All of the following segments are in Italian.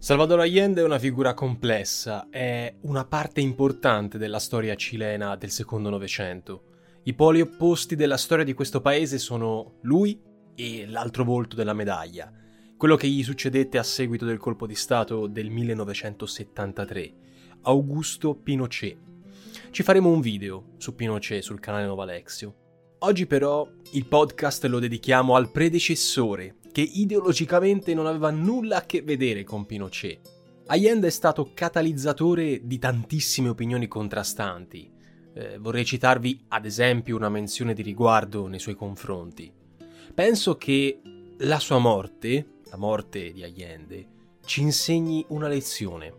Salvador Allende è una figura complessa, è una parte importante della storia cilena del secondo Novecento. I poli opposti della storia di questo paese sono lui e l'altro volto della medaglia, quello che gli succedette a seguito del colpo di Stato del 1973, Augusto Pinochet. Ci faremo un video su Pinochet sul canale Nova Alexio. Oggi però il podcast lo dedichiamo al predecessore, che ideologicamente non aveva nulla a che vedere con Pinochet. Allende è stato catalizzatore di tantissime opinioni contrastanti. Eh, vorrei citarvi ad esempio una menzione di riguardo nei suoi confronti. Penso che la sua morte, la morte di Allende, ci insegni una lezione.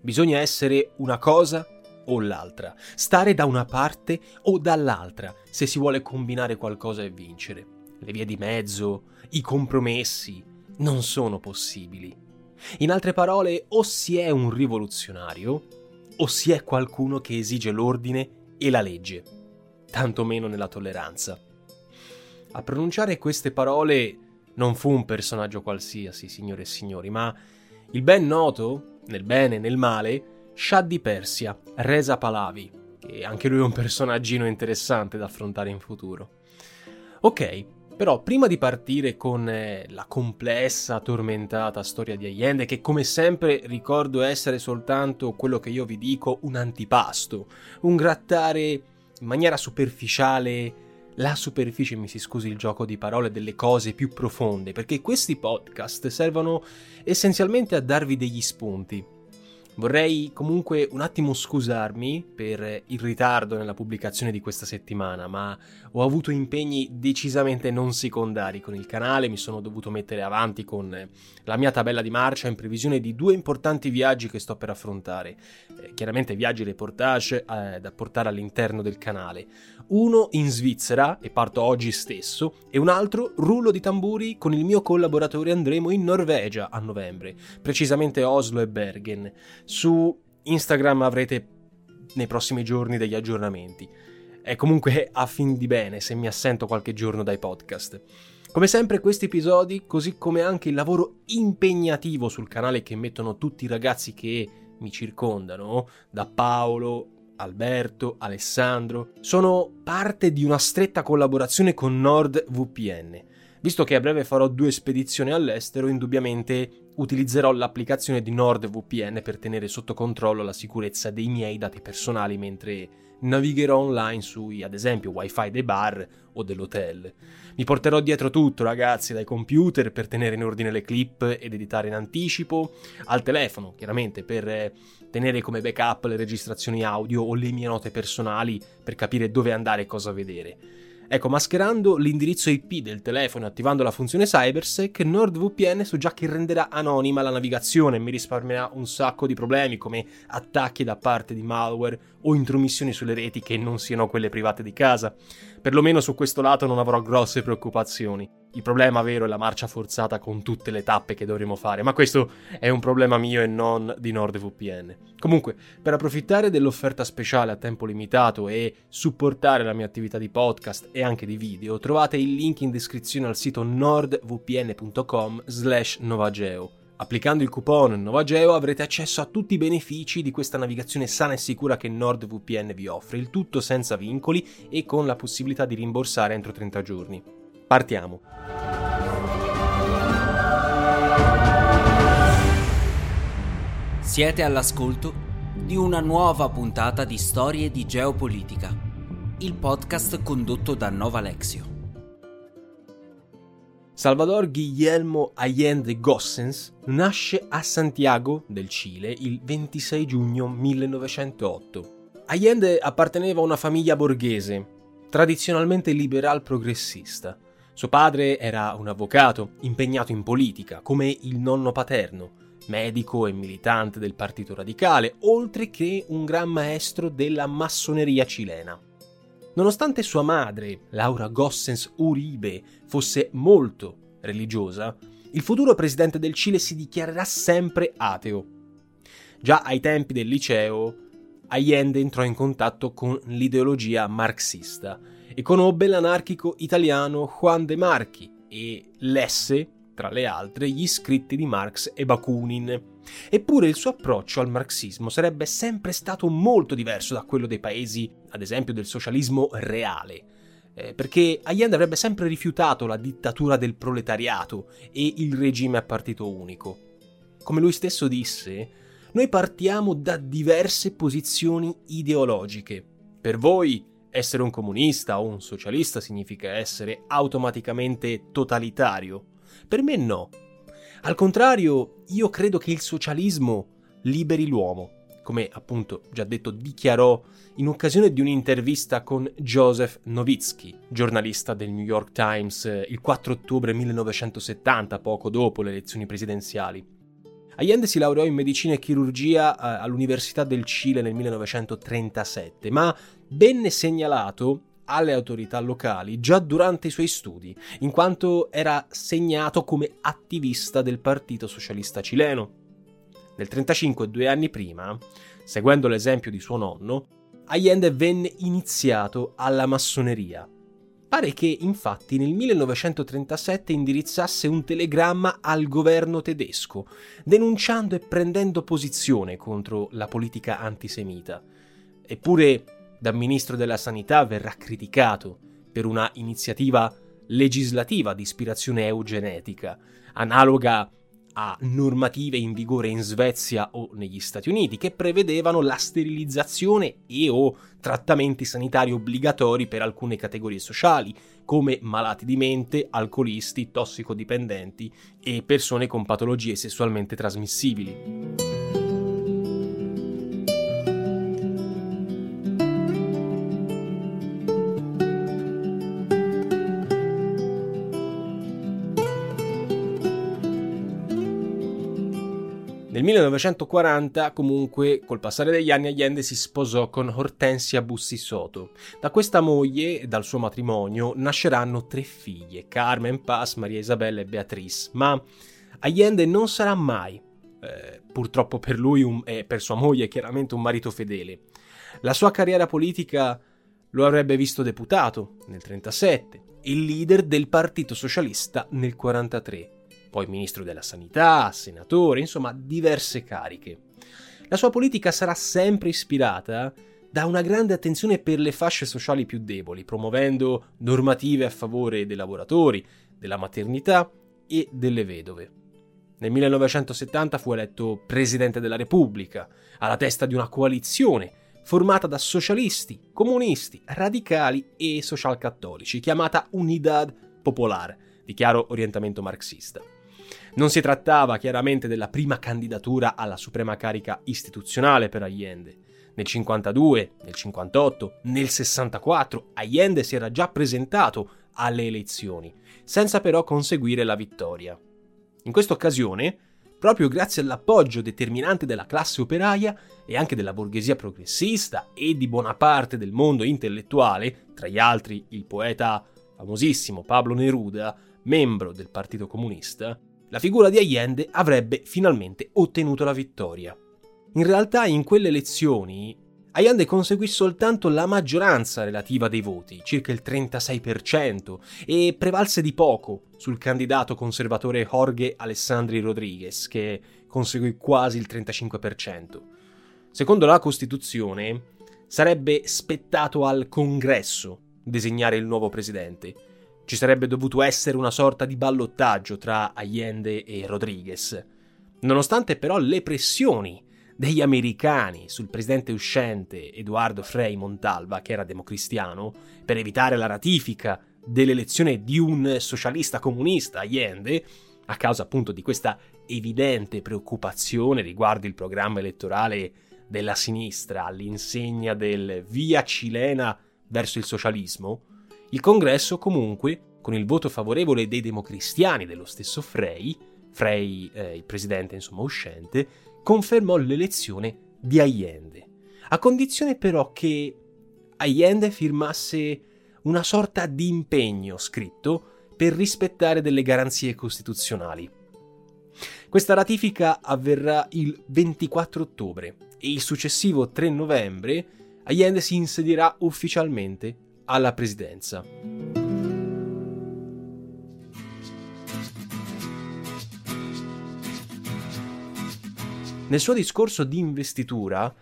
Bisogna essere una cosa o l'altra, stare da una parte o dall'altra se si vuole combinare qualcosa e vincere. Le vie di mezzo, i compromessi non sono possibili. In altre parole, o si è un rivoluzionario o si è qualcuno che esige l'ordine e la legge, tanto meno nella tolleranza. A pronunciare queste parole non fu un personaggio qualsiasi, signore e signori, ma il ben noto, nel bene e nel male, Shah di Persia, Reza Pahlavi, che anche lui è un personaggino interessante da affrontare in futuro. Ok, però prima di partire con eh, la complessa, tormentata storia di Allende, che come sempre ricordo essere soltanto quello che io vi dico, un antipasto, un grattare in maniera superficiale la superficie, mi si scusi il gioco di parole, delle cose più profonde, perché questi podcast servono essenzialmente a darvi degli spunti, Vorrei comunque un attimo scusarmi per il ritardo nella pubblicazione di questa settimana, ma ho avuto impegni decisamente non secondari con il canale, mi sono dovuto mettere avanti con la mia tabella di marcia in previsione di due importanti viaggi che sto per affrontare. Eh, chiaramente viaggi reportage eh, da portare all'interno del canale. Uno in Svizzera, e parto oggi stesso, e un altro rullo di tamburi con il mio collaboratore andremo in Norvegia a novembre, precisamente Oslo e Bergen. Su Instagram avrete nei prossimi giorni degli aggiornamenti. È comunque a fin di bene se mi assento qualche giorno dai podcast. Come sempre questi episodi, così come anche il lavoro impegnativo sul canale che mettono tutti i ragazzi che mi circondano, da Paolo, Alberto, Alessandro, sono parte di una stretta collaborazione con NordVPN. Visto che a breve farò due spedizioni all'estero, indubbiamente utilizzerò l'applicazione di NordVPN per tenere sotto controllo la sicurezza dei miei dati personali mentre navigherò online sui, ad esempio, wifi dei bar o dell'hotel. Mi porterò dietro tutto, ragazzi, dai computer per tenere in ordine le clip ed editare in anticipo, al telefono, chiaramente, per tenere come backup le registrazioni audio o le mie note personali per capire dove andare e cosa vedere. Ecco, mascherando l'indirizzo IP del telefono e attivando la funzione CyberSec, NordVPN so già che renderà anonima la navigazione e mi risparmierà un sacco di problemi come attacchi da parte di malware o intromissioni sulle reti che non siano quelle private di casa. Perlomeno su questo lato non avrò grosse preoccupazioni. Il problema vero è la marcia forzata con tutte le tappe che dovremo fare, ma questo è un problema mio e non di NordVPN. Comunque, per approfittare dell'offerta speciale a tempo limitato e supportare la mia attività di podcast e anche di video, trovate il link in descrizione al sito nordvpn.com slash novageo. Applicando il coupon Novageo avrete accesso a tutti i benefici di questa navigazione sana e sicura che NordVPN vi offre, il tutto senza vincoli e con la possibilità di rimborsare entro 30 giorni. Partiamo. Siete all'ascolto di una nuova puntata di Storie di Geopolitica, il podcast condotto da Nova Lexio. Salvador Guillermo Allende Gossens nasce a Santiago del Cile il 26 giugno 1908. Allende apparteneva a una famiglia borghese, tradizionalmente liberal progressista. Suo padre era un avvocato impegnato in politica, come il nonno paterno, medico e militante del Partito Radicale, oltre che un gran maestro della massoneria cilena. Nonostante sua madre, Laura Gossens Uribe, fosse molto religiosa, il futuro presidente del Cile si dichiarerà sempre ateo. Già ai tempi del liceo, Allende entrò in contatto con l'ideologia marxista e conobbe l'anarchico italiano Juan de Marchi e lesse, tra le altre, gli scritti di Marx e Bakunin. Eppure il suo approccio al marxismo sarebbe sempre stato molto diverso da quello dei paesi, ad esempio del socialismo reale, eh, perché Allende avrebbe sempre rifiutato la dittatura del proletariato e il regime a partito unico. Come lui stesso disse, noi partiamo da diverse posizioni ideologiche. Per voi essere un comunista o un socialista significa essere automaticamente totalitario. Per me no. Al contrario, io credo che il socialismo liberi l'uomo, come appunto già detto dichiarò in occasione di un'intervista con Joseph Novitsky, giornalista del New York Times, eh, il 4 ottobre 1970, poco dopo le elezioni presidenziali. Allende si laureò in medicina e chirurgia eh, all'Università del Cile nel 1937, ma venne segnalato alle autorità locali già durante i suoi studi, in quanto era segnato come attivista del Partito Socialista Cileno. Nel 1935, due anni prima, seguendo l'esempio di suo nonno, Allende venne iniziato alla massoneria. Pare che infatti nel 1937 indirizzasse un telegramma al governo tedesco, denunciando e prendendo posizione contro la politica antisemita. Eppure da ministro della Sanità verrà criticato per una iniziativa legislativa di ispirazione eugenetica, analoga a normative in vigore in Svezia o negli Stati Uniti che prevedevano la sterilizzazione e o trattamenti sanitari obbligatori per alcune categorie sociali, come malati di mente, alcolisti, tossicodipendenti e persone con patologie sessualmente trasmissibili. 1940, comunque, col passare degli anni, Allende si sposò con Hortensia Bussi Soto. Da questa moglie e dal suo matrimonio nasceranno tre figlie, Carmen, Paz, Maria Isabella e Beatrice. Ma Allende non sarà mai, eh, purtroppo per lui e per sua moglie, chiaramente un marito fedele. La sua carriera politica lo avrebbe visto deputato nel 1937 e leader del Partito Socialista nel 1943 poi ministro della sanità, senatore, insomma diverse cariche. La sua politica sarà sempre ispirata da una grande attenzione per le fasce sociali più deboli, promuovendo normative a favore dei lavoratori, della maternità e delle vedove. Nel 1970 fu eletto Presidente della Repubblica, alla testa di una coalizione formata da socialisti, comunisti, radicali e socialcattolici, chiamata Unidad Popular, di chiaro orientamento marxista. Non si trattava chiaramente della prima candidatura alla suprema carica istituzionale per Allende. Nel 52, nel 58, nel 64 Allende si era già presentato alle elezioni, senza però conseguire la vittoria. In questa occasione, proprio grazie all'appoggio determinante della classe operaia e anche della borghesia progressista e di buona parte del mondo intellettuale, tra gli altri il poeta famosissimo Pablo Neruda, membro del Partito Comunista, la figura di Allende avrebbe finalmente ottenuto la vittoria. In realtà in quelle elezioni Allende conseguì soltanto la maggioranza relativa dei voti, circa il 36%, e prevalse di poco sul candidato conservatore Jorge Alessandri Rodriguez, che conseguì quasi il 35%. Secondo la Costituzione, sarebbe spettato al Congresso designare il nuovo presidente, ci sarebbe dovuto essere una sorta di ballottaggio tra Allende e Rodriguez. Nonostante però le pressioni degli americani sul presidente uscente Eduardo Frei Montalva, che era democristiano, per evitare la ratifica dell'elezione di un socialista comunista, Allende, a causa appunto di questa evidente preoccupazione riguardo il programma elettorale della sinistra all'insegna del via cilena verso il socialismo, il congresso comunque, con il voto favorevole dei democristiani dello stesso Frey, Frey, eh, il presidente insomma uscente, confermò l'elezione di Allende, a condizione però che Allende firmasse una sorta di impegno scritto per rispettare delle garanzie costituzionali. Questa ratifica avverrà il 24 ottobre e il successivo 3 novembre Allende si insedierà ufficialmente alla presidenza. Nel suo discorso di investitura,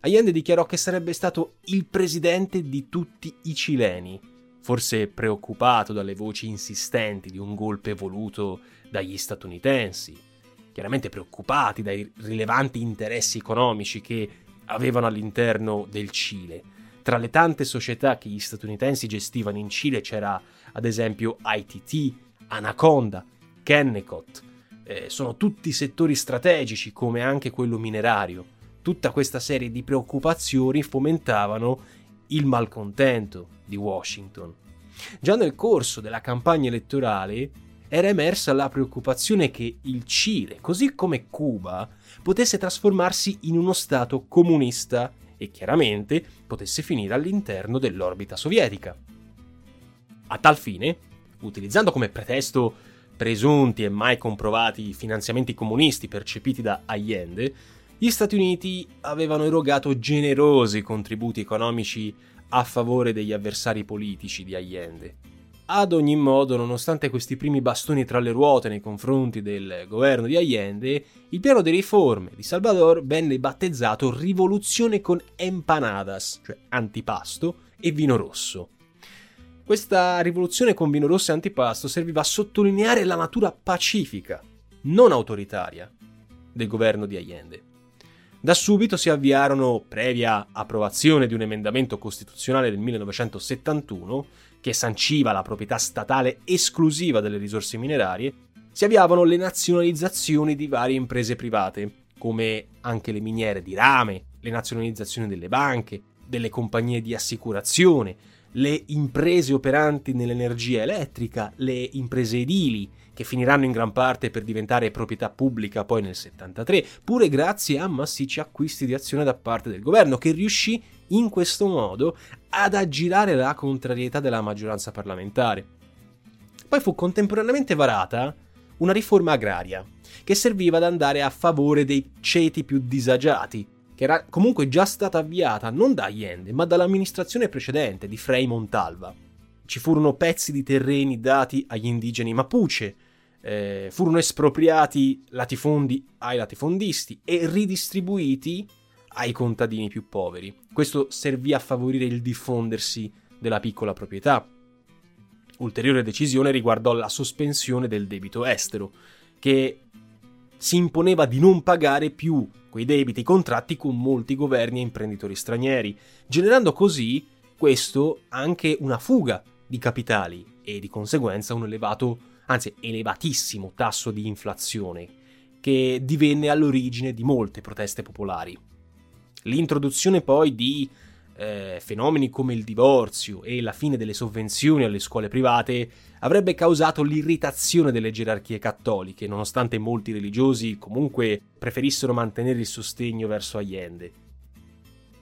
Allende dichiarò che sarebbe stato il presidente di tutti i cileni, forse preoccupato dalle voci insistenti di un golpe voluto dagli statunitensi, chiaramente preoccupati dai rilevanti interessi economici che avevano all'interno del Cile. Tra le tante società che gli statunitensi gestivano in Cile c'era ad esempio ITT, Anaconda, Kennecott. Eh, sono tutti settori strategici come anche quello minerario. Tutta questa serie di preoccupazioni fomentavano il malcontento di Washington. Già nel corso della campagna elettorale era emersa la preoccupazione che il Cile, così come Cuba, potesse trasformarsi in uno Stato comunista e chiaramente potesse finire all'interno dell'orbita sovietica. A tal fine, utilizzando come pretesto presunti e mai comprovati finanziamenti comunisti percepiti da Allende, gli Stati Uniti avevano erogato generosi contributi economici a favore degli avversari politici di Allende. Ad ogni modo, nonostante questi primi bastoni tra le ruote nei confronti del governo di Allende, il piano di riforme di Salvador venne battezzato Rivoluzione con empanadas, cioè antipasto, e vino rosso. Questa rivoluzione con vino rosso e antipasto serviva a sottolineare la natura pacifica, non autoritaria, del governo di Allende. Da subito si avviarono, previa approvazione di un emendamento costituzionale del 1971, che sanciva la proprietà statale esclusiva delle risorse minerarie, si avviavano le nazionalizzazioni di varie imprese private, come anche le miniere di rame, le nazionalizzazioni delle banche, delle compagnie di assicurazione, le imprese operanti nell'energia elettrica, le imprese edili, che finiranno in gran parte per diventare proprietà pubblica poi nel 73, pure grazie a massicci acquisti di azione da parte del governo, che riuscì in questo modo ad aggirare la contrarietà della maggioranza parlamentare. Poi fu contemporaneamente varata una riforma agraria, che serviva ad andare a favore dei ceti più disagiati, che era comunque già stata avviata non da Allende, ma dall'amministrazione precedente di Frei Montalva. Ci furono pezzi di terreni dati agli indigeni Mapuche, eh, furono espropriati latifondi ai latifondisti e ridistribuiti ai contadini più poveri. Questo servì a favorire il diffondersi della piccola proprietà. Ulteriore decisione riguardò la sospensione del debito estero, che si imponeva di non pagare più quei debiti contratti con molti governi e imprenditori stranieri, generando così questo anche una fuga di capitali e di conseguenza un elevato, anzi elevatissimo tasso di inflazione, che divenne all'origine di molte proteste popolari. L'introduzione poi di eh, fenomeni come il divorzio e la fine delle sovvenzioni alle scuole private avrebbe causato l'irritazione delle gerarchie cattoliche, nonostante molti religiosi comunque preferissero mantenere il sostegno verso Allende.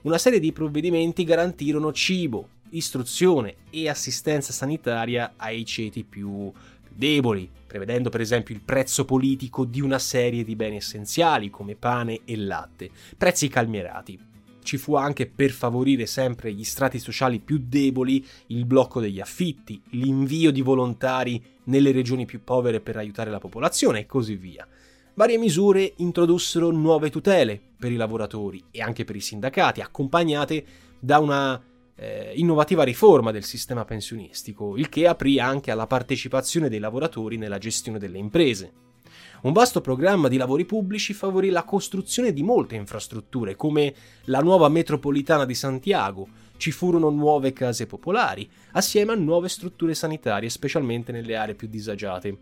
Una serie di provvedimenti garantirono cibo, istruzione e assistenza sanitaria ai ceti più deboli, prevedendo per esempio il prezzo politico di una serie di beni essenziali come pane e latte, prezzi calmierati ci fu anche per favorire sempre gli strati sociali più deboli il blocco degli affitti, l'invio di volontari nelle regioni più povere per aiutare la popolazione e così via. Varie misure introdussero nuove tutele per i lavoratori e anche per i sindacati, accompagnate da una eh, innovativa riforma del sistema pensionistico, il che aprì anche alla partecipazione dei lavoratori nella gestione delle imprese. Un vasto programma di lavori pubblici favorì la costruzione di molte infrastrutture, come la nuova metropolitana di Santiago. Ci furono nuove case popolari, assieme a nuove strutture sanitarie, specialmente nelle aree più disagiate.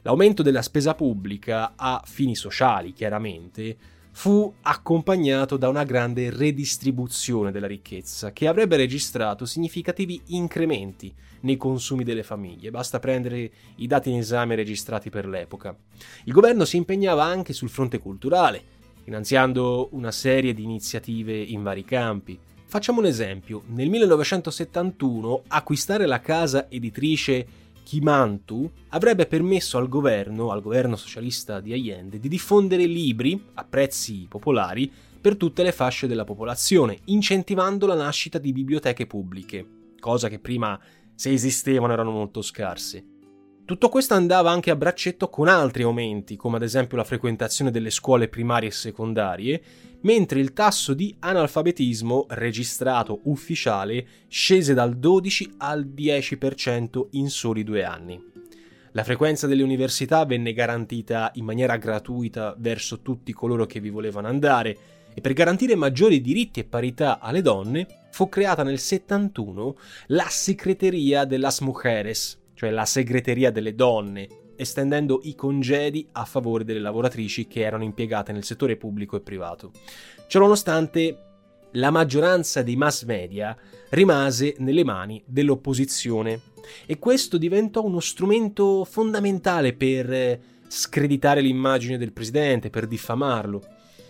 L'aumento della spesa pubblica a fini sociali, chiaramente, fu accompagnato da una grande redistribuzione della ricchezza che avrebbe registrato significativi incrementi nei consumi delle famiglie, basta prendere i dati in esame registrati per l'epoca. Il governo si impegnava anche sul fronte culturale, finanziando una serie di iniziative in vari campi. Facciamo un esempio, nel 1971 acquistare la casa editrice Kimantu avrebbe permesso al governo, al governo socialista di Allende, di diffondere libri a prezzi popolari per tutte le fasce della popolazione, incentivando la nascita di biblioteche pubbliche, cosa che prima, se esistevano, erano molto scarse. Tutto questo andava anche a braccetto con altri aumenti, come ad esempio la frequentazione delle scuole primarie e secondarie, mentre il tasso di analfabetismo registrato ufficiale scese dal 12 al 10% in soli due anni. La frequenza delle università venne garantita in maniera gratuita verso tutti coloro che vi volevano andare e per garantire maggiori diritti e parità alle donne fu creata nel 71 la Segreteria de las Mujeres, cioè la segreteria delle donne, estendendo i congedi a favore delle lavoratrici che erano impiegate nel settore pubblico e privato. Ciononostante, la maggioranza dei mass media rimase nelle mani dell'opposizione e questo diventò uno strumento fondamentale per screditare l'immagine del presidente, per diffamarlo.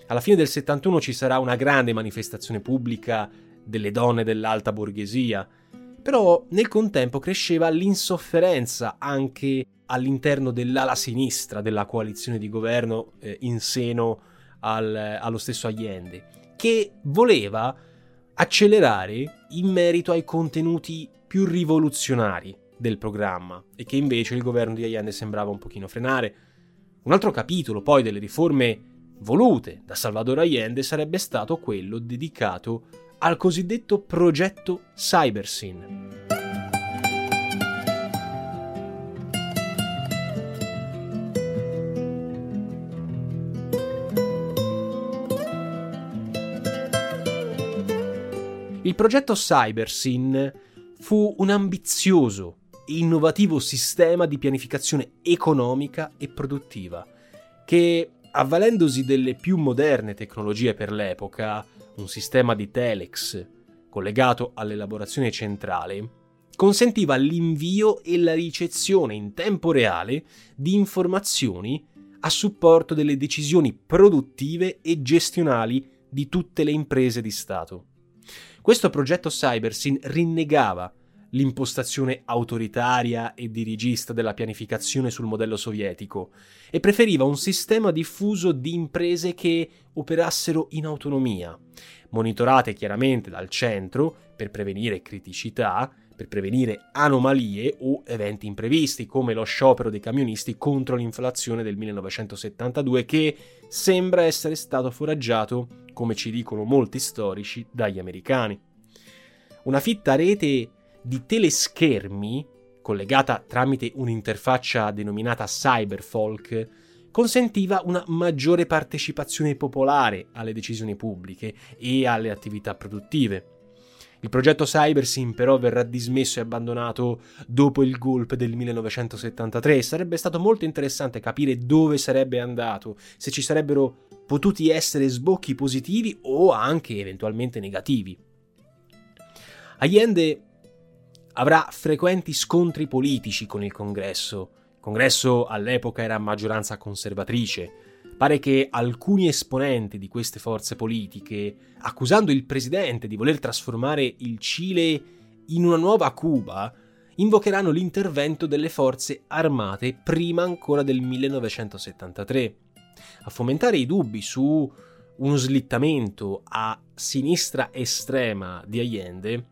Alla fine del 71 ci sarà una grande manifestazione pubblica delle donne dell'alta borghesia, però nel contempo cresceva l'insofferenza anche all'interno dell'ala sinistra della coalizione di governo eh, in seno al, allo stesso Allende, che voleva accelerare in merito ai contenuti più rivoluzionari del programma e che invece il governo di Allende sembrava un pochino frenare. Un altro capitolo poi delle riforme volute da Salvador Allende sarebbe stato quello dedicato al cosiddetto progetto CyberSyn. Il progetto CyberSyn fu un ambizioso e innovativo sistema di pianificazione economica e produttiva che, avvalendosi delle più moderne tecnologie per l'epoca, un sistema di telex collegato all'elaborazione centrale, consentiva l'invio e la ricezione in tempo reale di informazioni a supporto delle decisioni produttive e gestionali di tutte le imprese di Stato. Questo progetto CyberSyn rinnegava l'impostazione autoritaria e dirigista della pianificazione sul modello sovietico e preferiva un sistema diffuso di imprese che operassero in autonomia, monitorate chiaramente dal centro per prevenire criticità, per prevenire anomalie o eventi imprevisti, come lo sciopero dei camionisti contro l'inflazione del 1972 che sembra essere stato foraggiato, come ci dicono molti storici, dagli americani. Una fitta rete di teleschermi, collegata tramite un'interfaccia denominata Cyberfolk, consentiva una maggiore partecipazione popolare alle decisioni pubbliche e alle attività produttive. Il progetto CyberSyn però verrà dismesso e abbandonato dopo il golpe del 1973 sarebbe stato molto interessante capire dove sarebbe andato, se ci sarebbero potuti essere sbocchi positivi o anche eventualmente negativi. Allende avrà frequenti scontri politici con il Congresso. Il Congresso all'epoca era maggioranza conservatrice, Pare che alcuni esponenti di queste forze politiche, accusando il presidente di voler trasformare il Cile in una nuova Cuba, invocheranno l'intervento delle forze armate prima ancora del 1973. A fomentare i dubbi su uno slittamento a sinistra estrema di Allende,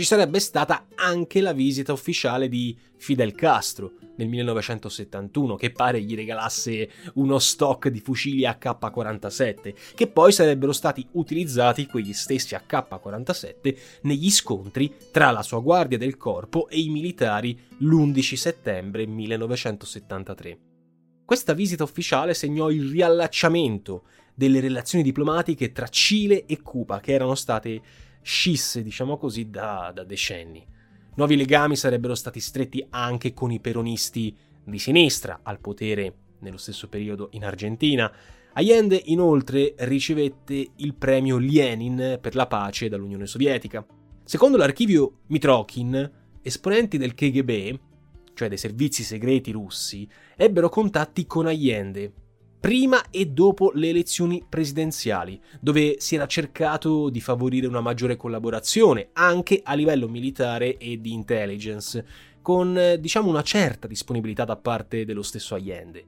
ci sarebbe stata anche la visita ufficiale di Fidel Castro nel 1971, che pare gli regalasse uno stock di fucili AK-47, che poi sarebbero stati utilizzati quegli stessi AK-47 negli scontri tra la sua guardia del corpo e i militari l'11 settembre 1973. Questa visita ufficiale segnò il riallacciamento delle relazioni diplomatiche tra Cile e Cuba, che erano state scisse, diciamo così, da, da decenni. Nuovi legami sarebbero stati stretti anche con i peronisti di sinistra, al potere nello stesso periodo in Argentina. Allende inoltre ricevette il premio Lenin per la pace dall'Unione Sovietica. Secondo l'archivio Mitrokin, esponenti del KGB cioè dei servizi segreti russi, ebbero contatti con Allende, prima e dopo le elezioni presidenziali, dove si era cercato di favorire una maggiore collaborazione anche a livello militare e di intelligence, con diciamo una certa disponibilità da parte dello stesso Allende.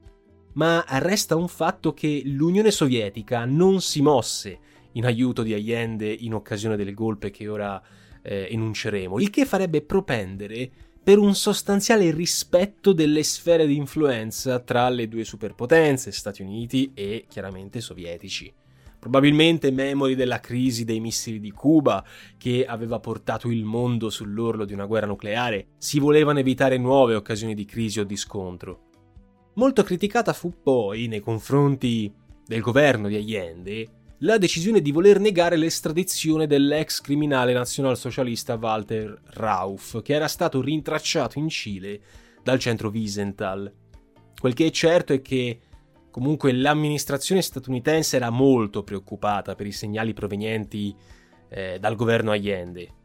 Ma resta un fatto che l'Unione Sovietica non si mosse in aiuto di Allende in occasione del golpe che ora eh, enunceremo, il che farebbe propendere per un sostanziale rispetto delle sfere di influenza tra le due superpotenze, Stati Uniti e chiaramente sovietici. Probabilmente memori della crisi dei missili di Cuba, che aveva portato il mondo sull'orlo di una guerra nucleare, si volevano evitare nuove occasioni di crisi o di scontro. Molto criticata fu poi, nei confronti del governo di Allende, la decisione di voler negare l'estradizione dell'ex criminale nazionalsocialista Walter Rauf, che era stato rintracciato in Cile dal centro Wiesenthal. Quel che è certo è che comunque l'amministrazione statunitense era molto preoccupata per i segnali provenienti eh, dal governo Allende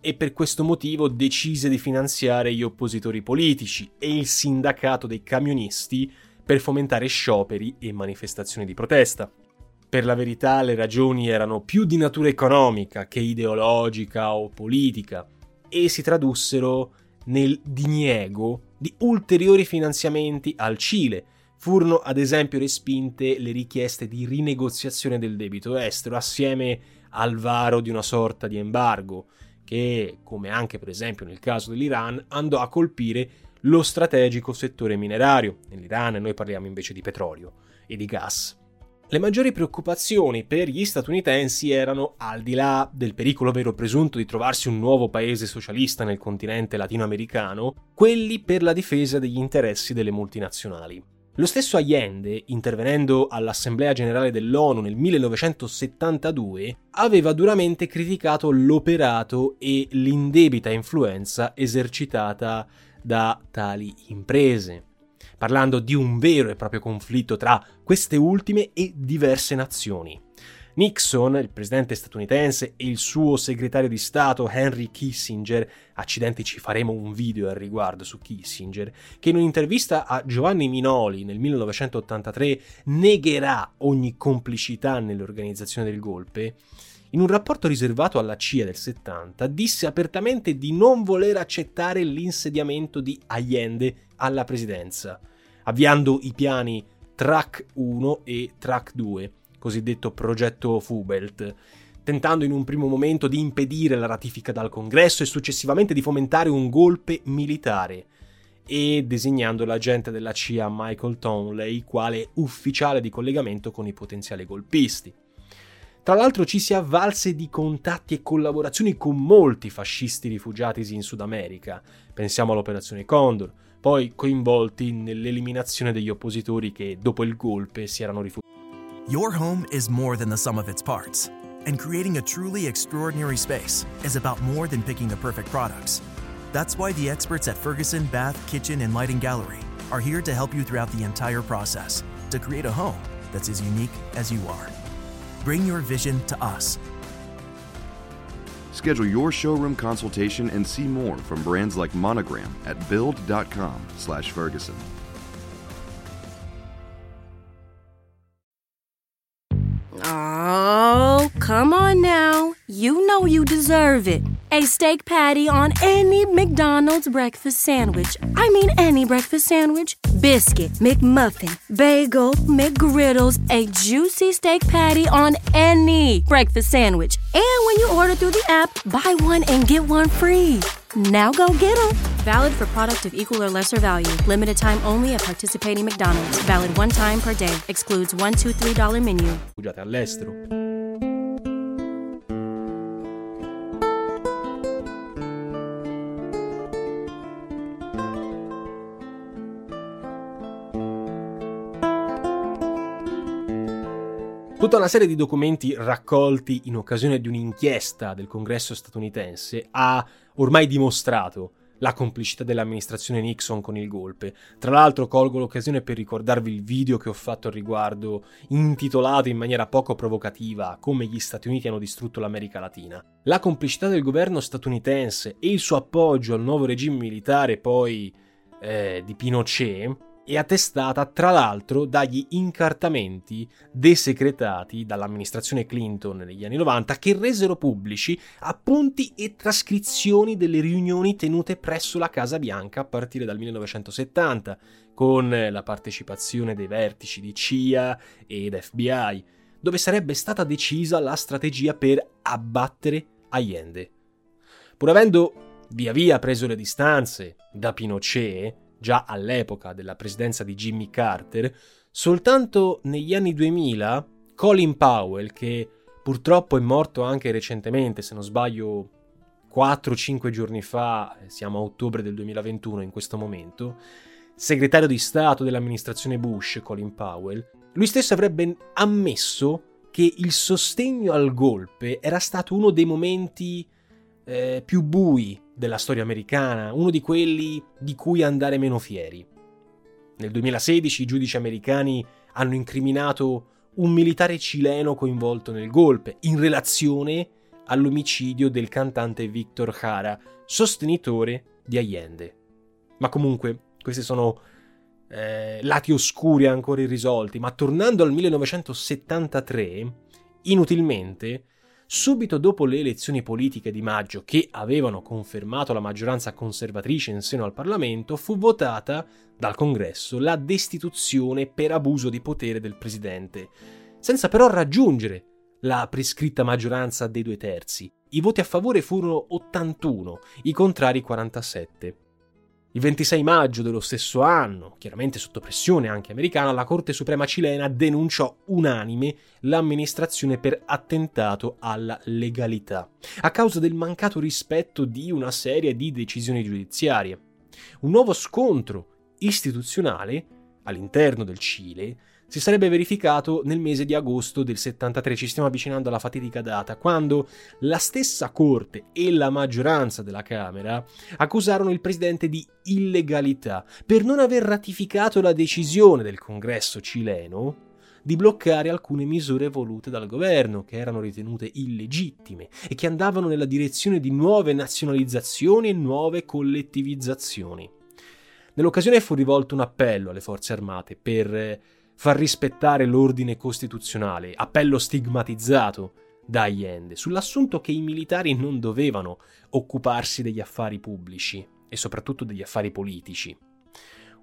e per questo motivo decise di finanziare gli oppositori politici e il sindacato dei camionisti per fomentare scioperi e manifestazioni di protesta. Per la verità le ragioni erano più di natura economica che ideologica o politica e si tradussero nel diniego di ulteriori finanziamenti al Cile. Furono ad esempio respinte le richieste di rinegoziazione del debito estero assieme al varo di una sorta di embargo che, come anche per esempio nel caso dell'Iran, andò a colpire lo strategico settore minerario. Nell'Iran noi parliamo invece di petrolio e di gas. Le maggiori preoccupazioni per gli statunitensi erano, al di là del pericolo vero presunto di trovarsi un nuovo paese socialista nel continente latinoamericano, quelli per la difesa degli interessi delle multinazionali. Lo stesso Allende, intervenendo all'Assemblea generale dell'ONU nel 1972, aveva duramente criticato l'operato e l'indebita influenza esercitata da tali imprese parlando di un vero e proprio conflitto tra queste ultime e diverse nazioni. Nixon, il presidente statunitense, e il suo segretario di Stato Henry Kissinger, accidenti ci faremo un video al riguardo su Kissinger, che in un'intervista a Giovanni Minoli nel 1983 negherà ogni complicità nell'organizzazione del golpe, in un rapporto riservato alla CIA del 70 disse apertamente di non voler accettare l'insediamento di Allende alla presidenza avviando i piani Track 1 e Track 2, cosiddetto progetto Fubelt, tentando in un primo momento di impedire la ratifica dal Congresso e successivamente di fomentare un golpe militare e designando l'agente della CIA Michael Townley quale ufficiale di collegamento con i potenziali golpisti. Tra l'altro ci si avvalse di contatti e collaborazioni con molti fascisti rifugiatisi in Sud America, pensiamo all'operazione Condor, poi coinvolti nell'eliminazione degli oppositori che dopo il golpe si erano rifugiati. Your home is more than the sum of its parts, and creating a truly extraordinary space is about more than picking the perfect products. That's why the experts at Ferguson Bath, Kitchen, and Lighting Gallery are here to help you throughout the entire process to create a home that's as unique as you are. Bring your vision to us Schedule your showroom consultation and see more from brands like Monogram at build.com/ferguson. Oh, come on now. You know you deserve it. A steak patty on any McDonald's breakfast sandwich. I mean, any breakfast sandwich. Biscuit, McMuffin, bagel, McGriddles, a juicy steak patty on any breakfast sandwich. And when you order through the app, buy one and get one free. Now go get them. Valid for product of equal or lesser value. Limited time only at participating McDonald's. Valid one time per day. Excludes one, two, three dollar menu. all'estero. Tutta una serie di documenti raccolti in occasione di un'inchiesta del congresso statunitense ha ormai dimostrato la complicità dell'amministrazione Nixon con il golpe. Tra l'altro colgo l'occasione per ricordarvi il video che ho fatto al riguardo, intitolato in maniera poco provocativa Come gli Stati Uniti hanno distrutto l'America Latina. La complicità del governo statunitense e il suo appoggio al nuovo regime militare poi eh, di Pinochet è attestata tra l'altro dagli incartamenti desecretati dall'amministrazione Clinton negli anni 90 che resero pubblici appunti e trascrizioni delle riunioni tenute presso la Casa Bianca a partire dal 1970 con la partecipazione dei vertici di CIA ed FBI dove sarebbe stata decisa la strategia per abbattere Allende. Pur avendo via via preso le distanze da Pinochet, già all'epoca della presidenza di Jimmy Carter, soltanto negli anni 2000 Colin Powell, che purtroppo è morto anche recentemente, se non sbaglio 4-5 giorni fa, eh, siamo a ottobre del 2021 in questo momento, segretario di Stato dell'amministrazione Bush, Colin Powell, lui stesso avrebbe ammesso che il sostegno al golpe era stato uno dei momenti eh, più bui della storia americana, uno di quelli di cui andare meno fieri. Nel 2016 i giudici americani hanno incriminato un militare cileno coinvolto nel golpe in relazione all'omicidio del cantante Victor Jara, sostenitore di Allende. Ma comunque, questi sono eh, lati oscuri ancora irrisolti, ma tornando al 1973, inutilmente, subito dopo le elezioni politiche di maggio che avevano confermato la maggioranza conservatrice in seno al Parlamento, fu votata dal Congresso la destituzione per abuso di potere del Presidente, senza però raggiungere la prescritta maggioranza dei due terzi. I voti a favore furono 81, i contrari 47. Il 26 maggio dello stesso anno, chiaramente sotto pressione anche americana, la Corte Suprema cilena denunciò unanime l'amministrazione per attentato alla legalità, a causa del mancato rispetto di una serie di decisioni giudiziarie. Un nuovo scontro istituzionale all'interno del Cile si sarebbe verificato nel mese di agosto del 73, ci stiamo avvicinando alla fatidica data, quando la stessa Corte e la maggioranza della Camera accusarono il Presidente di illegalità per non aver ratificato la decisione del Congresso cileno di bloccare alcune misure volute dal governo che erano ritenute illegittime e che andavano nella direzione di nuove nazionalizzazioni e nuove collettivizzazioni. Nell'occasione fu rivolto un appello alle forze armate per far rispettare l'ordine costituzionale, appello stigmatizzato da Allende, sull'assunto che i militari non dovevano occuparsi degli affari pubblici e soprattutto degli affari politici.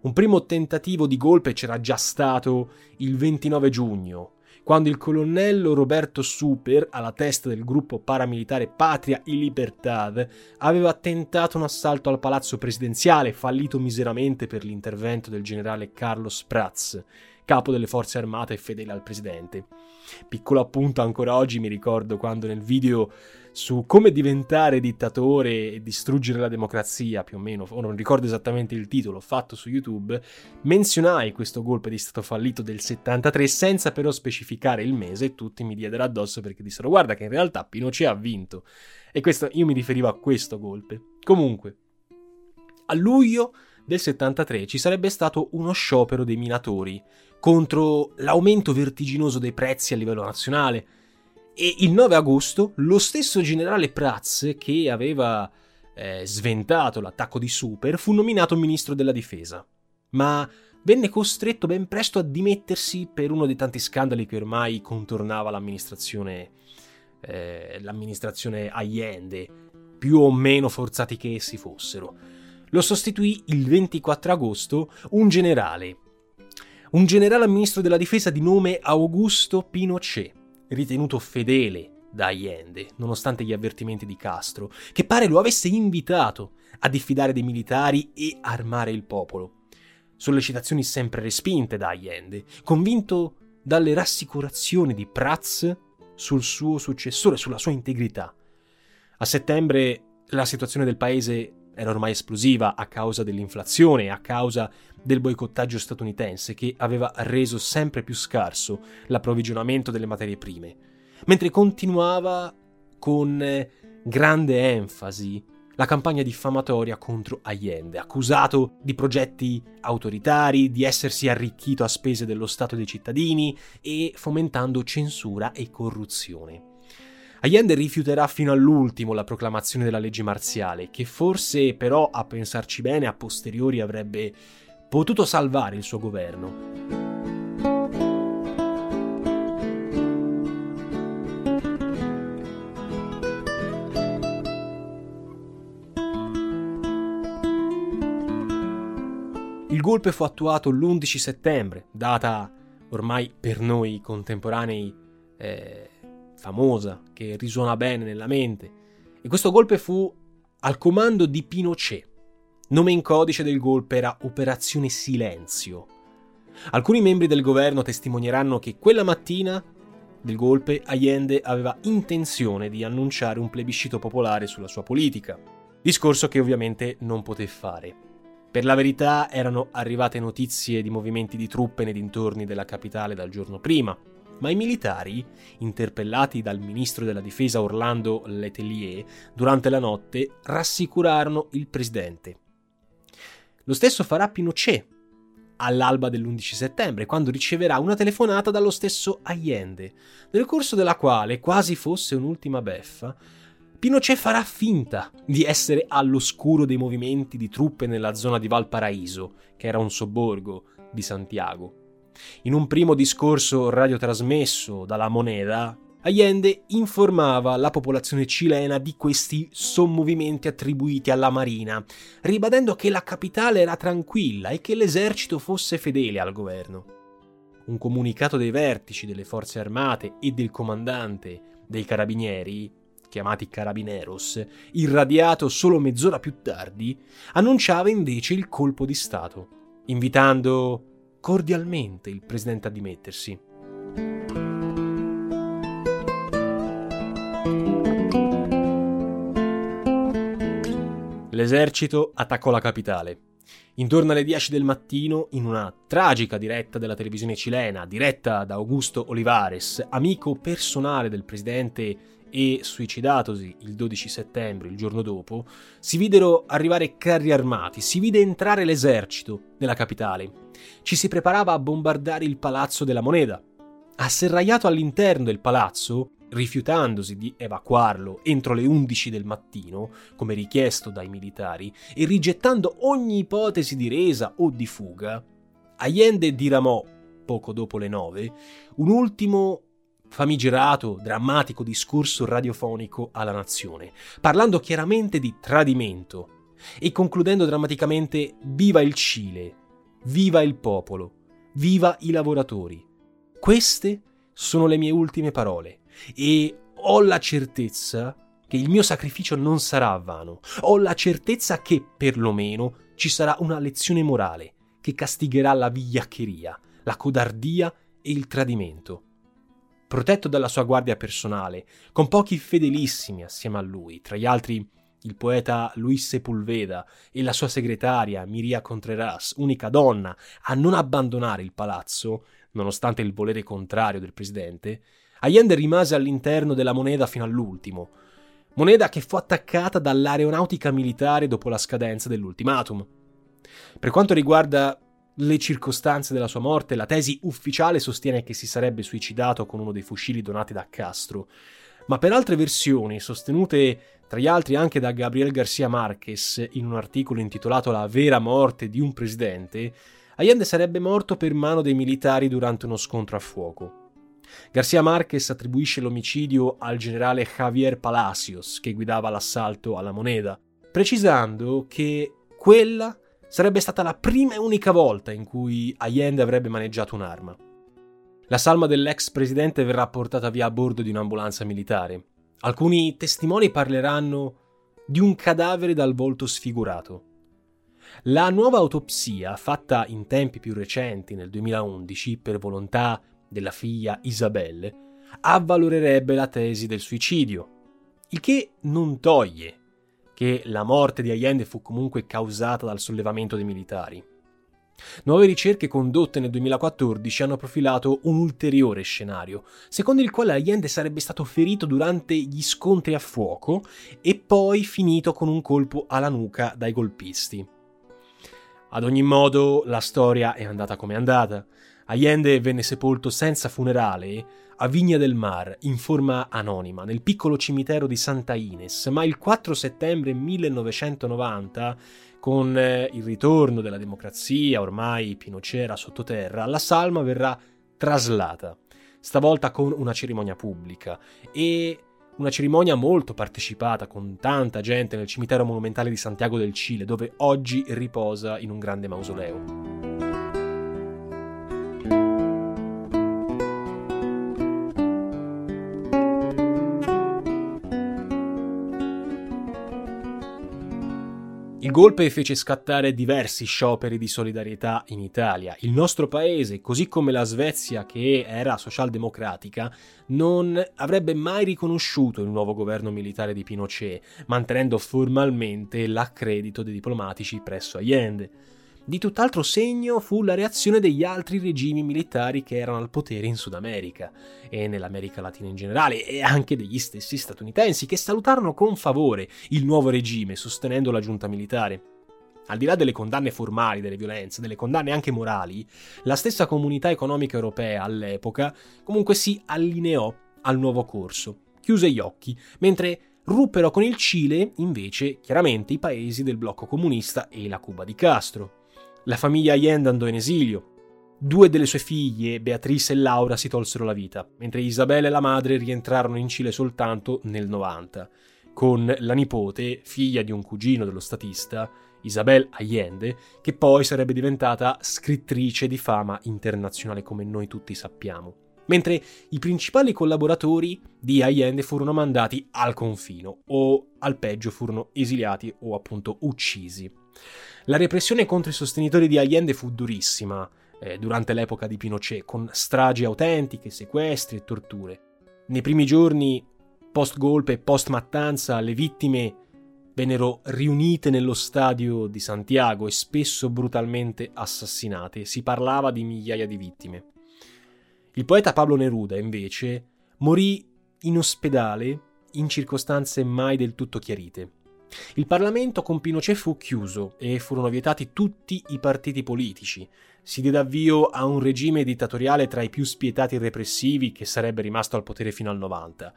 Un primo tentativo di golpe c'era già stato il 29 giugno, quando il colonnello Roberto Super, alla testa del gruppo paramilitare Patria y Libertad, aveva tentato un assalto al palazzo presidenziale, fallito miseramente per l'intervento del generale Carlos Prats, capo delle forze armate e fedele al presidente. Piccolo appunto ancora oggi mi ricordo quando nel video su come diventare dittatore e distruggere la democrazia, più o meno, ora non ricordo esattamente il titolo, fatto su YouTube, menzionai questo golpe di stato fallito del 73 senza però specificare il mese e tutti mi diedero addosso perché dissero guarda che in realtà Pinochet ha vinto. E questo, io mi riferivo a questo golpe. Comunque, a luglio del 73 ci sarebbe stato uno sciopero dei minatori contro l'aumento vertiginoso dei prezzi a livello nazionale e il 9 agosto lo stesso generale Prats che aveva eh, sventato l'attacco di Super fu nominato ministro della difesa, ma venne costretto ben presto a dimettersi per uno dei tanti scandali che ormai contornava l'amministrazione, eh, l'amministrazione Allende, più o meno forzati che essi fossero. Lo sostituì il 24 agosto un generale, un generale ministro della difesa di nome Augusto Pinochet, ritenuto fedele da Allende, nonostante gli avvertimenti di Castro, che pare lo avesse invitato a diffidare dei militari e armare il popolo. Sollecitazioni sempre respinte da Allende, convinto dalle rassicurazioni di Prats sul suo successore, sulla sua integrità. A settembre la situazione del paese era ormai esplosiva a causa dell'inflazione a causa del boicottaggio statunitense che aveva reso sempre più scarso l'approvvigionamento delle materie prime, mentre continuava con eh, grande enfasi la campagna diffamatoria contro Allende, accusato di progetti autoritari, di essersi arricchito a spese dello Stato e dei cittadini e fomentando censura e corruzione. Allende rifiuterà fino all'ultimo la proclamazione della legge marziale, che forse però, a pensarci bene, a posteriori avrebbe potuto salvare il suo governo. Il golpe fu attuato l'11 settembre, data ormai per noi contemporanei eh, famosa, che risuona bene nella mente. E questo golpe fu al comando di Pinochet. Nome in codice del golpe era Operazione Silenzio. Alcuni membri del governo testimonieranno che quella mattina del golpe Allende aveva intenzione di annunciare un plebiscito popolare sulla sua politica, discorso che ovviamente non poté fare. Per la verità erano arrivate notizie di movimenti di truppe nei dintorni della capitale dal giorno prima, ma i militari, interpellati dal ministro della difesa Orlando Letelier durante la notte, rassicurarono il presidente. Lo stesso farà Pinochet all'alba dell'11 settembre, quando riceverà una telefonata dallo stesso Allende, nel corso della quale, quasi fosse un'ultima beffa, Pinochet farà finta di essere all'oscuro dei movimenti di truppe nella zona di Valparaíso, che era un sobborgo di Santiago. In un primo discorso radiotrasmesso dalla Moneda, Allende informava la popolazione cilena di questi sommovimenti attribuiti alla Marina, ribadendo che la capitale era tranquilla e che l'esercito fosse fedele al governo. Un comunicato dei vertici delle forze armate e del comandante dei carabinieri chiamati Carabineros, irradiato solo mezz'ora più tardi, annunciava invece il colpo di Stato, invitando cordialmente il presidente a dimettersi. L'esercito attaccò la capitale. Intorno alle 10 del mattino, in una tragica diretta della televisione cilena, diretta da Augusto Olivares, amico personale del presidente e suicidatosi il 12 settembre, il giorno dopo, si videro arrivare carri armati, si vide entrare l'esercito nella capitale. Ci si preparava a bombardare il palazzo della moneta. Asserragliato all'interno del palazzo, rifiutandosi di evacuarlo entro le 11 del mattino, come richiesto dai militari, e rigettando ogni ipotesi di resa o di fuga, Allende diramò, poco dopo le 9, un ultimo famigerato, drammatico discorso radiofonico alla nazione, parlando chiaramente di tradimento e concludendo drammaticamente Viva il Cile, viva il popolo, viva i lavoratori. Queste sono le mie ultime parole e ho la certezza che il mio sacrificio non sarà vano. Ho la certezza che, perlomeno, ci sarà una lezione morale che castigherà la vigliaccheria, la codardia e il tradimento protetto dalla sua guardia personale, con pochi fedelissimi assieme a lui, tra gli altri il poeta Luis Sepulveda e la sua segretaria Miria Contreras, unica donna a non abbandonare il palazzo, nonostante il volere contrario del presidente, Allende rimase all'interno della moneta fino all'ultimo, moneta che fu attaccata dall'aeronautica militare dopo la scadenza dell'ultimatum. Per quanto riguarda le circostanze della sua morte, la tesi ufficiale sostiene che si sarebbe suicidato con uno dei fucili donati da Castro, ma per altre versioni, sostenute tra gli altri anche da Gabriel Garcia Marquez in un articolo intitolato La vera morte di un presidente, Allende sarebbe morto per mano dei militari durante uno scontro a fuoco. Garcia Marquez attribuisce l'omicidio al generale Javier Palacios, che guidava l'assalto alla moneta, precisando che quella sarebbe stata la prima e unica volta in cui Allende avrebbe maneggiato un'arma. La salma dell'ex presidente verrà portata via a bordo di un'ambulanza militare. Alcuni testimoni parleranno di un cadavere dal volto sfigurato. La nuova autopsia, fatta in tempi più recenti, nel 2011, per volontà della figlia Isabelle, avvalorerebbe la tesi del suicidio, il che non toglie che la morte di Allende fu comunque causata dal sollevamento dei militari. Nuove ricerche condotte nel 2014 hanno profilato un ulteriore scenario, secondo il quale Allende sarebbe stato ferito durante gli scontri a fuoco e poi finito con un colpo alla nuca dai golpisti. Ad ogni modo, la storia è andata come è andata. Allende venne sepolto senza funerale a Vigna del Mar in forma anonima nel piccolo cimitero di Santa Ines, ma il 4 settembre 1990 con eh, il ritorno della democrazia, ormai Pinochet sottoterra, la salma verrà traslata, stavolta con una cerimonia pubblica e una cerimonia molto partecipata con tanta gente nel cimitero monumentale di Santiago del Cile, dove oggi riposa in un grande mausoleo. Il golpe fece scattare diversi scioperi di solidarietà in Italia. Il nostro paese, così come la Svezia che era socialdemocratica, non avrebbe mai riconosciuto il nuovo governo militare di Pinochet, mantenendo formalmente l'accredito dei diplomatici presso Allende. Di tutt'altro segno fu la reazione degli altri regimi militari che erano al potere in Sud America e nell'America Latina in generale e anche degli stessi statunitensi che salutarono con favore il nuovo regime sostenendo la giunta militare. Al di là delle condanne formali delle violenze, delle condanne anche morali, la stessa comunità economica europea all'epoca comunque si allineò al nuovo corso, chiuse gli occhi, mentre ruppero con il Cile invece chiaramente i paesi del blocco comunista e la Cuba di Castro. La famiglia Allende andò in esilio. Due delle sue figlie, Beatrice e Laura, si tolsero la vita, mentre Isabella e la madre rientrarono in Cile soltanto nel 90, con la nipote, figlia di un cugino dello statista, Isabel Allende, che poi sarebbe diventata scrittrice di fama internazionale come noi tutti sappiamo. Mentre i principali collaboratori di Allende furono mandati al confino o al peggio furono esiliati o appunto uccisi. La repressione contro i sostenitori di Allende fu durissima eh, durante l'epoca di Pinochet, con stragi autentiche, sequestri e torture. Nei primi giorni post golpe e post mattanza le vittime vennero riunite nello stadio di Santiago e spesso brutalmente assassinate. Si parlava di migliaia di vittime. Il poeta Pablo Neruda, invece, morì in ospedale in circostanze mai del tutto chiarite. Il Parlamento con Pinochet fu chiuso e furono vietati tutti i partiti politici. Si diede avvio a un regime dittatoriale tra i più spietati e repressivi che sarebbe rimasto al potere fino al 90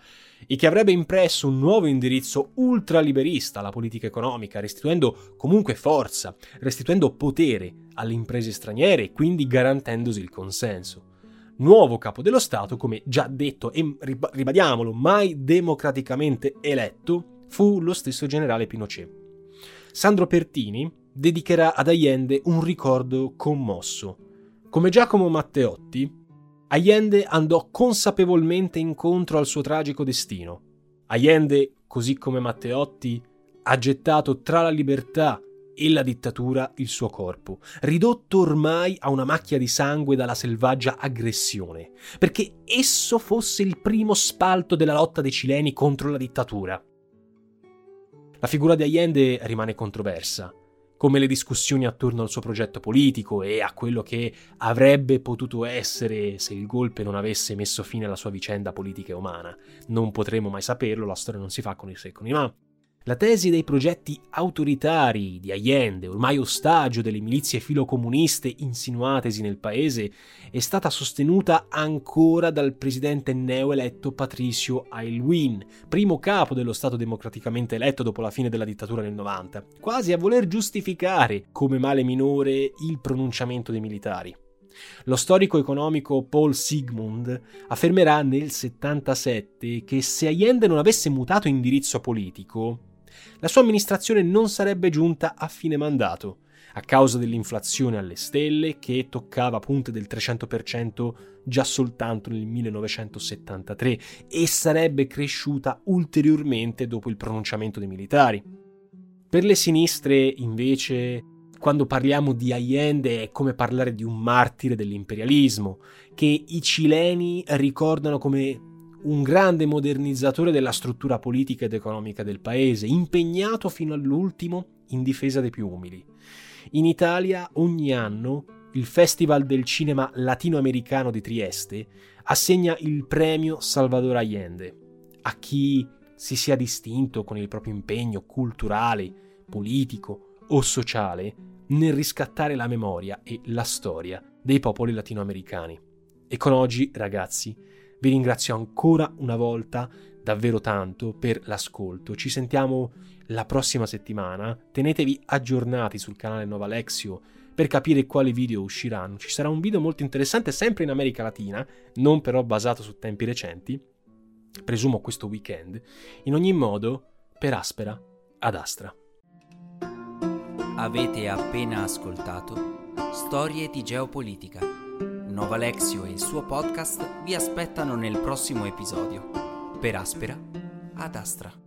e che avrebbe impresso un nuovo indirizzo ultraliberista alla politica economica, restituendo comunque forza, restituendo potere alle imprese straniere e quindi garantendosi il consenso nuovo capo dello Stato, come già detto e ribadiamolo, mai democraticamente eletto, fu lo stesso generale Pinochet. Sandro Pertini dedicherà ad Allende un ricordo commosso. Come Giacomo Matteotti, Allende andò consapevolmente incontro al suo tragico destino. Allende, così come Matteotti, ha gettato tra la libertà e la dittatura il suo corpo, ridotto ormai a una macchia di sangue dalla selvaggia aggressione, perché esso fosse il primo spalto della lotta dei cileni contro la dittatura. La figura di Allende rimane controversa, come le discussioni attorno al suo progetto politico e a quello che avrebbe potuto essere se il golpe non avesse messo fine alla sua vicenda politica e umana. Non potremo mai saperlo, la storia non si fa con i se ma. La tesi dei progetti autoritari di Allende, ormai ostaggio delle milizie filocomuniste insinuatesi nel paese, è stata sostenuta ancora dal presidente neoeletto Patricio Aylwin, primo capo dello Stato democraticamente eletto dopo la fine della dittatura nel 90, quasi a voler giustificare come male minore il pronunciamento dei militari. Lo storico economico Paul Sigmund affermerà nel 77 che se Allende non avesse mutato indirizzo politico, la sua amministrazione non sarebbe giunta a fine mandato, a causa dell'inflazione alle stelle che toccava punte del 300% già soltanto nel 1973 e sarebbe cresciuta ulteriormente dopo il pronunciamento dei militari. Per le sinistre, invece, quando parliamo di Allende è come parlare di un martire dell'imperialismo, che i cileni ricordano come un grande modernizzatore della struttura politica ed economica del paese, impegnato fino all'ultimo in difesa dei più umili. In Italia ogni anno il Festival del Cinema Latinoamericano di Trieste assegna il premio Salvador Allende a chi si sia distinto con il proprio impegno culturale, politico o sociale nel riscattare la memoria e la storia dei popoli latinoamericani. E con oggi, ragazzi, vi ringrazio ancora una volta davvero tanto per l'ascolto. Ci sentiamo la prossima settimana. Tenetevi aggiornati sul canale Nova Lexio per capire quali video usciranno. Ci sarà un video molto interessante sempre in America Latina, non però basato su tempi recenti, presumo questo weekend. In ogni modo, per Aspera ad Astra. Avete appena ascoltato Storie di geopolitica. Nova Lexio e il suo podcast vi aspettano nel prossimo episodio. Per Aspera ad Astra.